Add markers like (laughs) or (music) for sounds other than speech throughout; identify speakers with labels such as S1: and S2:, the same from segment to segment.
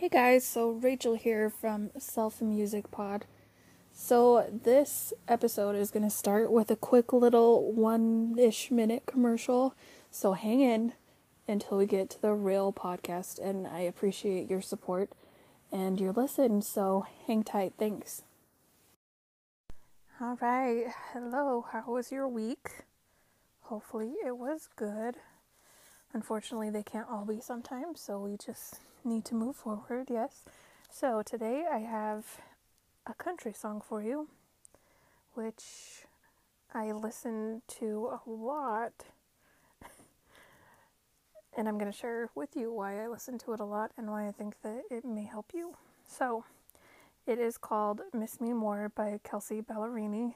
S1: Hey guys, so Rachel here from Self Music Pod. So, this episode is going to start with a quick little one ish minute commercial. So, hang in until we get to the real podcast, and I appreciate your support and your listen. So, hang tight. Thanks. All right. Hello. How was your week? Hopefully, it was good. Unfortunately, they can't all be sometimes, so we just need to move forward, yes. So today I have a country song for you, which I listen to a lot. (laughs) and I'm going to share with you why I listen to it a lot and why I think that it may help you. So, it is called Miss Me More by Kelsea Ballerini,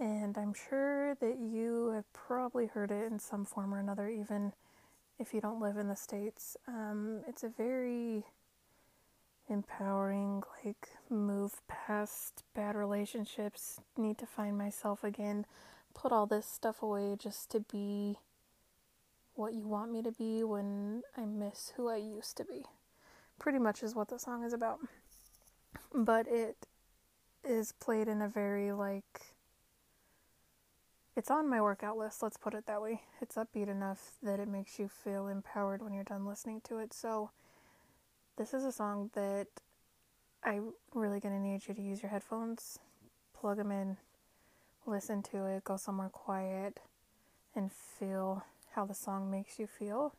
S1: and I'm sure that you have probably heard it in some form or another, even if you don't live in the States. Um, it's a very empowering, like, move past bad relationships, need to find myself again, put all this stuff away just to be what you want me to be when I miss who I used to be. Pretty much is what the song is about. But it is played in a very, like, it's on my workout list, let's put it that way. It's upbeat enough that it makes you feel empowered when you're done listening to it. So, this is a song that I'm really going to need you to use your headphones, plug them in, listen to it, go somewhere quiet, and feel how the song makes you feel.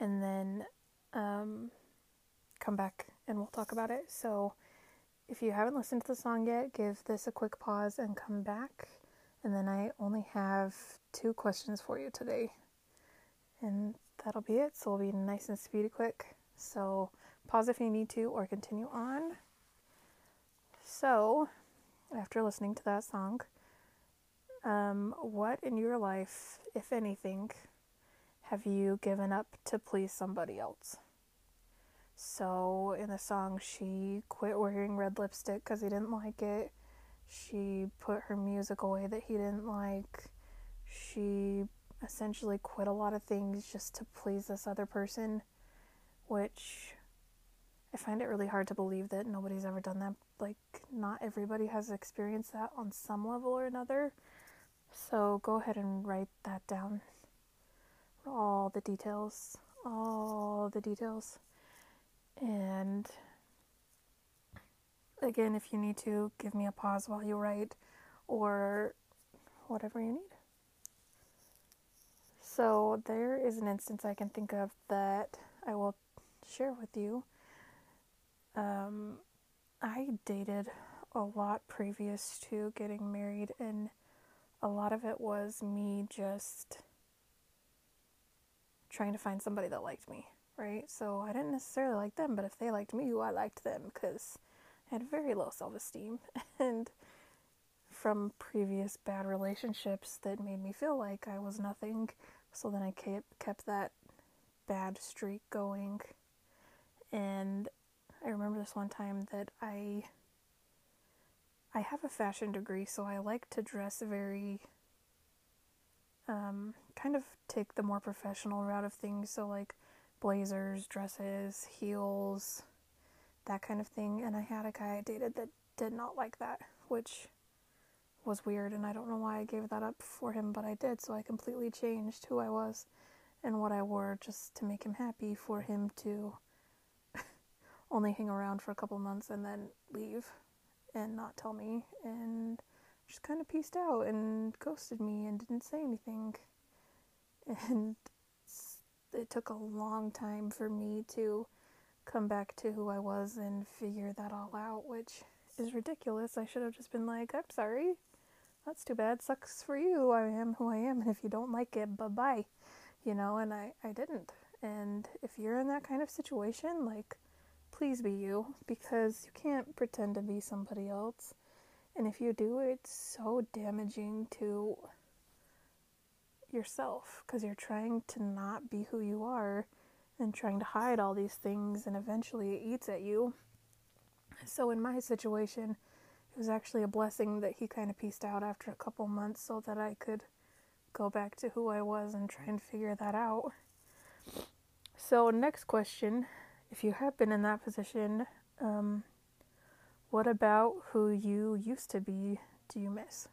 S1: And then um, come back and we'll talk about it. So, if you haven't listened to the song yet, give this a quick pause and come back and then I only have two questions for you today. And that'll be it. So it'll be nice and speedy quick. So pause if you need to or continue on. So, after listening to that song, um, what in your life, if anything, have you given up to please somebody else? So, in the song, she quit wearing red lipstick because he didn't like it. She put her music away that he didn't like. She essentially quit a lot of things just to please this other person, which I find it really hard to believe that nobody's ever done that. Like, not everybody has experienced that on some level or another. So go ahead and write that down. All the details. All the details. And again, if you need to, give me a pause while you write or whatever you need. So, there is an instance I can think of that I will share with you. Um, I dated a lot previous to getting married, and a lot of it was me just trying to find somebody that liked me, right? So I didn't necessarily like them, but if they liked me, I liked them because had very low self esteem (laughs) and from previous bad relationships that made me feel like I was nothing. So then I kept kept that bad streak going. And I remember this one time that I I have a fashion degree, so I like to dress very um, kind of take the more professional route of things. So like blazers, dresses, heels, that kind of thing. And I had a guy I dated that did not like that, which was weird. And I don't know why I gave that up for him, but I did. So I completely changed who I was and what I wore just to make him happy for him to (laughs) only hang around for a couple months and then leave and not tell me and just kind of pieced out and ghosted me and didn't say anything. (laughs) And it took a long time for me to come back to who I was and figure that all out, which is ridiculous. I should have just been like, I'm sorry. That's too bad. Sucks for you. I am who I am. And if you don't like it, bye bye. You know, and I, I didn't. And if you're in that kind of situation, like, please be you because you can't pretend to be somebody else. And if you do, it's so damaging to yourself because you're trying to not be who you are and trying to hide all these things, and eventually it eats at you. So, in my situation, it was actually a blessing that he kind of pieced out after a couple months so that I could go back to who I was and try and figure that out. So, next question if you have been in that position, um, what about who you used to be do you miss?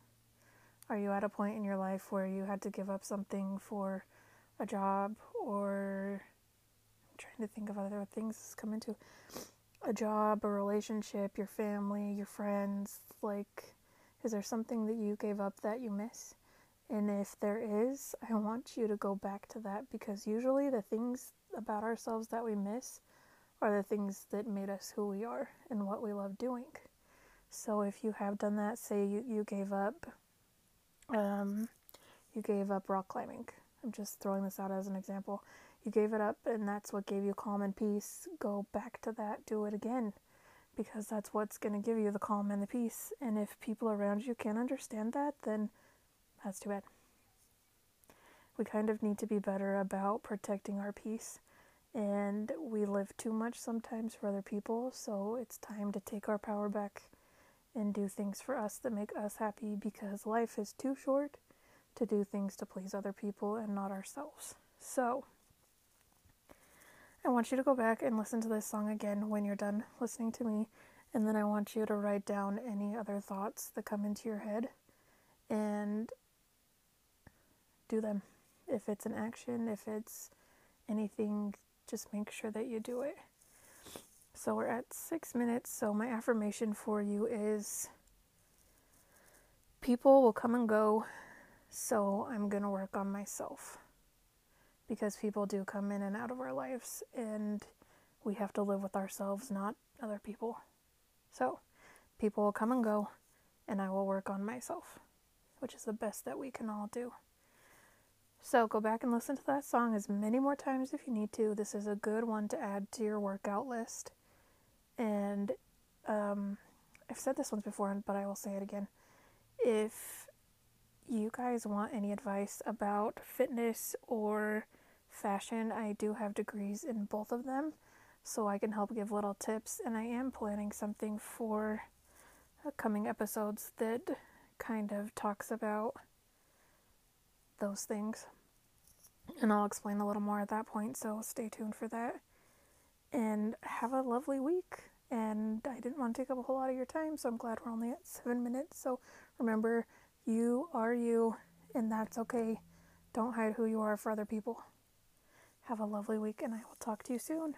S1: Are you at a point in your life where you had to give up something for a job or trying to think of other things come into a job, a relationship, your family, your friends, like is there something that you gave up that you miss? And if there is, I want you to go back to that because usually the things about ourselves that we miss are the things that made us who we are and what we love doing. So if you have done that, say you, you gave up um, you gave up rock climbing. I'm just throwing this out as an example. You gave it up, and that's what gave you calm and peace. Go back to that. Do it again. Because that's what's going to give you the calm and the peace. And if people around you can't understand that, then that's too bad. We kind of need to be better about protecting our peace. And we live too much sometimes for other people, so it's time to take our power back and do things for us that make us happy because life is too short to do things to please other people and not ourselves. So, I want you to go back and listen to this song again when you're done listening to me, and then I want you to write down any other thoughts that come into your head and do them. If it's an action, if it's anything, just make sure that you do it. So we're at six minutes. So my affirmation for you is people will come and go. So I'm going to work on myself because people do come in and out of our lives and we have to live with ourselves, not other people. So people will come and go and I will work on myself, which is the best that we can all do. So go back and listen to that song as many more times if you need to. This is a good one to add to your workout list. And um, I've said this once before, but I will say it again. If you guys want any advice about fitness or fashion, I do have degrees in both of them, so I can help give little tips. And I am planning something for coming episodes that kind of talks about those things. And I'll explain a little more at that point, so stay tuned for that and have a lovely week. And I didn't want to take up a whole lot of your time, so I'm glad we're only at seven minutes. So remember, you are you, and that's okay. Don't hide who you are for other people. Have a lovely week, and I will talk to you soon.